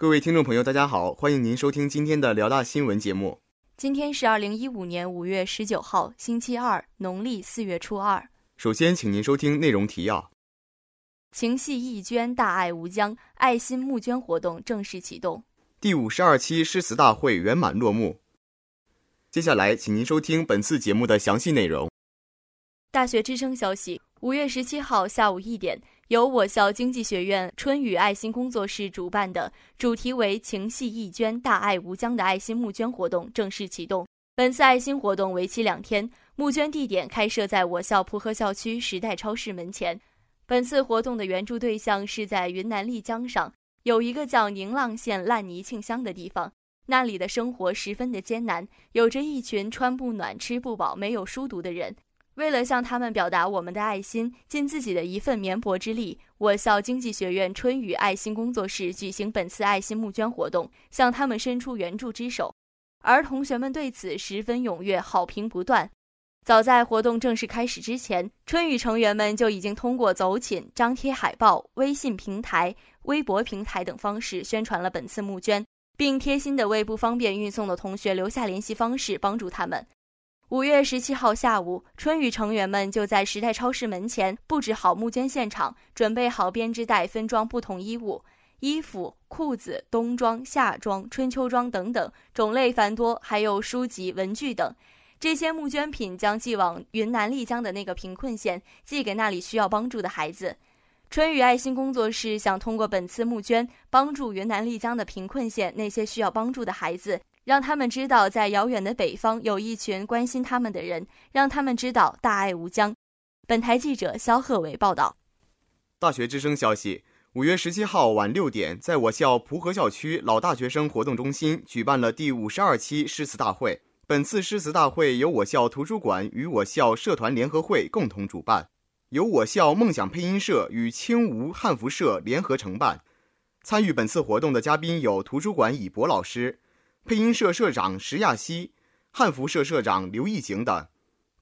各位听众朋友，大家好，欢迎您收听今天的辽大新闻节目。今天是二零一五年五月十九号，星期二，农历四月初二。首先，请您收听内容提要：情系义捐，大爱无疆，爱心募捐活动正式启动。第五十二期诗词大会圆满落幕。接下来，请您收听本次节目的详细内容。大学之声消息：五月十七号下午一点。由我校经济学院春雨爱心工作室主办的主题为“情系义捐，大爱无疆”的爱心募捐活动正式启动。本次爱心活动为期两天，募捐地点开设在我校蒲河校区时代超市门前。本次活动的援助对象是在云南丽江上有一个叫宁浪县烂泥庆乡的地方，那里的生活十分的艰难，有着一群穿不暖、吃不饱、没有书读的人。为了向他们表达我们的爱心，尽自己的一份绵薄之力，我校经济学院春雨爱心工作室举行本次爱心募捐活动，向他们伸出援助之手。而同学们对此十分踊跃，好评不断。早在活动正式开始之前，春雨成员们就已经通过走寝、张贴海报、微信平台、微博平台等方式宣传了本次募捐，并贴心的为不方便运送的同学留下联系方式，帮助他们。五月十七号下午，春雨成员们就在时代超市门前布置好募捐现场，准备好编织袋分装不同衣物、衣服、裤子、冬装、夏装、春秋装等等，种类繁多，还有书籍、文具等。这些募捐品将寄往云南丽江的那个贫困县，寄给那里需要帮助的孩子。春雨爱心工作室想通过本次募捐，帮助云南丽江的贫困县那些需要帮助的孩子。让他们知道，在遥远的北方有一群关心他们的人，让他们知道大爱无疆。本台记者肖鹤伟报道。大学之声消息：五月十七号晚六点，在我校蒲河校区老大学生活动中心举办了第五十二期诗词大会。本次诗词大会由我校图书馆与我校社团联合会共同主办，由我校梦想配音社与青吴汉服社联合承办。参与本次活动的嘉宾有图书馆以博老师。配音社社长石亚西、汉服社社长刘义景等。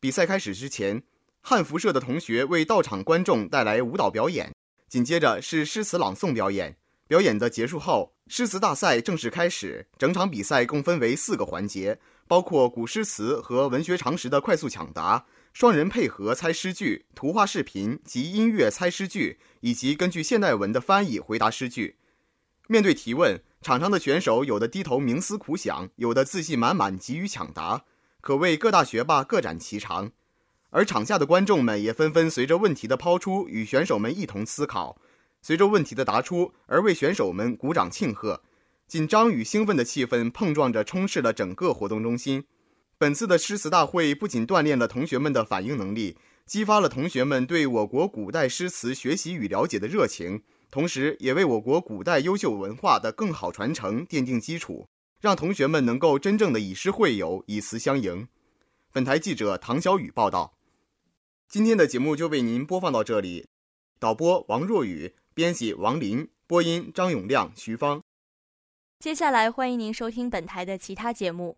比赛开始之前，汉服社的同学为到场观众带来舞蹈表演，紧接着是诗词朗诵表演。表演的结束后，诗词大赛正式开始。整场比赛共分为四个环节，包括古诗词和文学常识的快速抢答、双人配合猜诗句、图画视频及音乐猜诗句，以及根据现代文的翻译回答诗句。面对提问。场上的选手有的低头冥思苦想，有的自信满满急于抢答，可谓各大学霸各展其长。而场下的观众们也纷纷随着问题的抛出，与选手们一同思考，随着问题的答出而为选手们鼓掌庆贺。紧张与兴奋的气氛碰撞着充斥了整个活动中心。本次的诗词大会不仅锻炼了同学们的反应能力，激发了同学们对我国古代诗词学习与了解的热情。同时，也为我国古代优秀文化的更好传承奠定基础，让同学们能够真正的以诗会友，以词相迎。本台记者唐小雨报道。今天的节目就为您播放到这里。导播王若雨，编辑王林，播音张永亮、徐芳。接下来欢迎您收听本台的其他节目。